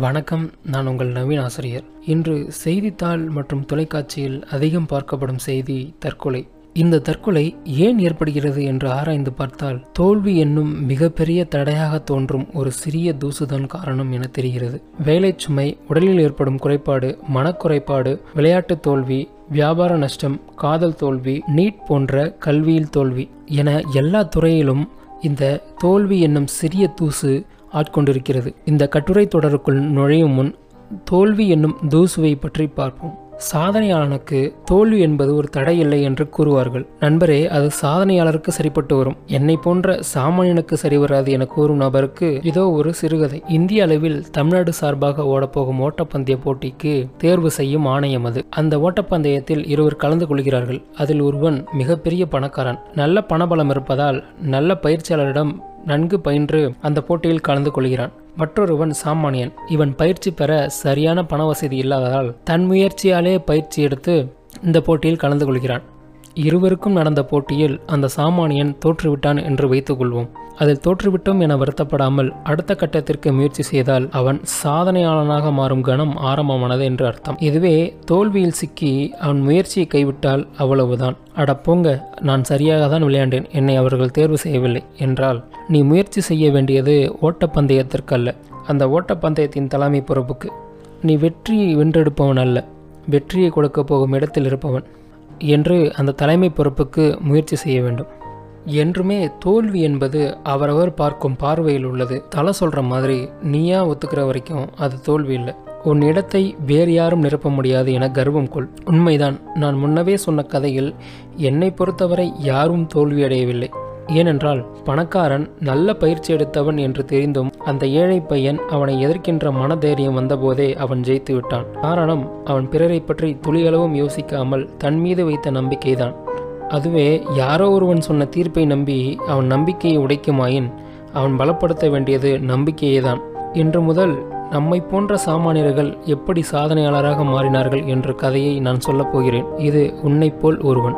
வணக்கம் நான் உங்கள் நவீன் ஆசிரியர். இன்று செய்தித்தாள் மற்றும் தொலைக்காட்சியில் அதிகம் பார்க்கப்படும் செய்தி தற்கொலை. இந்த தற்கொலை ஏன் ஏற்படுகிறது என்று ஆராய்ந்து பார்த்தால் தோல்வி என்னும் மிகப்பெரிய தடையாக தோன்றும் ஒரு சிறிய தூசுதான் காரணம் என தெரிகிறது. வேலை சுமை உடலில் ஏற்படும் குறைபாடு மனக்குறைபாடு விளையாட்டு தோல்வி வியாபார நஷ்டம் காதல் தோல்வி நீட் போன்ற கல்வியில் தோல்வி என எல்லா துறையிலும் இந்த தோல்வி என்னும் சிறிய தூசு ஆட்கொண்டிருக்கிறது. இந்த கட்டுரை தொடருக்குள் நுழையும் முன் தோல்வி என்னும் தூசுவை பற்றி பார்ப்போம். சாதனையாளனுக்கு தோல்வி என்பது ஒரு தடை இல்லை என்று கூறுவார்கள். நண்பரே அது சாதனையாளருக்கு சரிப்பட்டு வரும். என்னை போன்ற சாமானியனுக்கு சரி வராது என கூறும் நபருக்கு இதோ ஒரு சிறுகதை. இந்திய அளவில் தமிழ்நாடு சார்பாக ஓடப்போகும் ஓட்டப்பந்தய போட்டிக்கு தேர்வு செய்யும் ஆணையம் அது. அந்த ஓட்டப்பந்தயத்தில் இருவர் கலந்து கொள்கிறார்கள். அதில் ஒருவன் மிகப்பெரிய பணக்காரன். நல்ல பணபலம் இருப்பதால் நல்ல பயிற்சியாளரிடம் நன்கு பயின்று அந்த போட்டியில் கலந்து கொள்கிறான். மற்றொருவன் சாமானியன். இவன் பயிற்சி பெற சரியான பண வசதி இல்லாததால் தன் முயற்சியாலே பயிற்சி எடுத்து இந்த போட்டியில் கலந்து கொள்கிறான். இருவருக்கும் நடந்த போட்டியில் அந்த சாமானியன் தோற்றுவிட்டான் என்று வைத்துக்கொள்வோம். அதில் தோற்றுவிட்டோம் என வருத்தப்படாமல் அடுத்த கட்டத்திற்கு முயற்சி செய்தால் அவன் சாதனையாளனாக மாறும் கணம் ஆரம்பமானது என்று அர்த்தம். இதுவே தோல்வியில் சிக்கி அவன் முயற்சியை கைவிட்டால் அவ்வளவுதான். அட போங்க நான் சரியாக தான் விளையாண்டேன். என்னை அவர்கள் தேர்வு செய்யவில்லை என்றால் நீ முயற்சி செய்ய வேண்டியது ஓட்டப்பந்தயத்திற்கல்ல. அந்த ஓட்டப்பந்தயத்தின் தலைமை பொறுப்புக்கு. நீ வெற்றியை வென்றெடுப்பவன் அல்ல. வெற்றியை கொடுக்க போகும் இடத்தில் இருப்பவன். என்று அந்த தலைமை பொறுப்புக்கு முயற்சி செய்ய வேண்டும். என்றுமே தோல்வி என்பது அவரவர் பார்க்கும் பார்வையில் உள்ளது. தலை சொல்கிற மாதிரி நீயா ஒத்துக்கிற வரைக்கும் அது தோல்வி இல்லை. உன் இடத்தை வேறு யாரும் நிரப்ப முடியாது என கர்வம் கொள். உண்மைதான் நான் முன்னவே சொன்ன கதையில் என்னை பொறுத்தவரை யாரும் தோல்வியடையவில்லை. ஏனென்றால் பணக்காரன் நல்ல பயிற்சி எடுத்தவன் என்று தெரிந்தும் அந்த ஏழை பையன் அவனை எதிர்க்கின்ற மனதைரியம் வந்தபோதே அவன் ஜெயித்து விட்டான். காரணம் அவன் பிறரை பற்றி துளியளவும் யோசிக்காமல் தன் மீது வைத்த நம்பிக்கைதான். அதுவே யாரோ ஒருவன் சொன்ன தீர்ப்பை நம்பி அவன் நம்பிக்கையை உடைக்குமாயின் அவன் பலப்படுத்த வேண்டியது நம்பிக்கையே தான் இன்று முதல் நம்மை போன்ற சாமானியர்கள் எப்படி சாதனையாளராக மாறினார்கள் என்ற கதையை நான் சொல்லப் போகிறேன். இது உன்னைப் போல் ஒருவன்.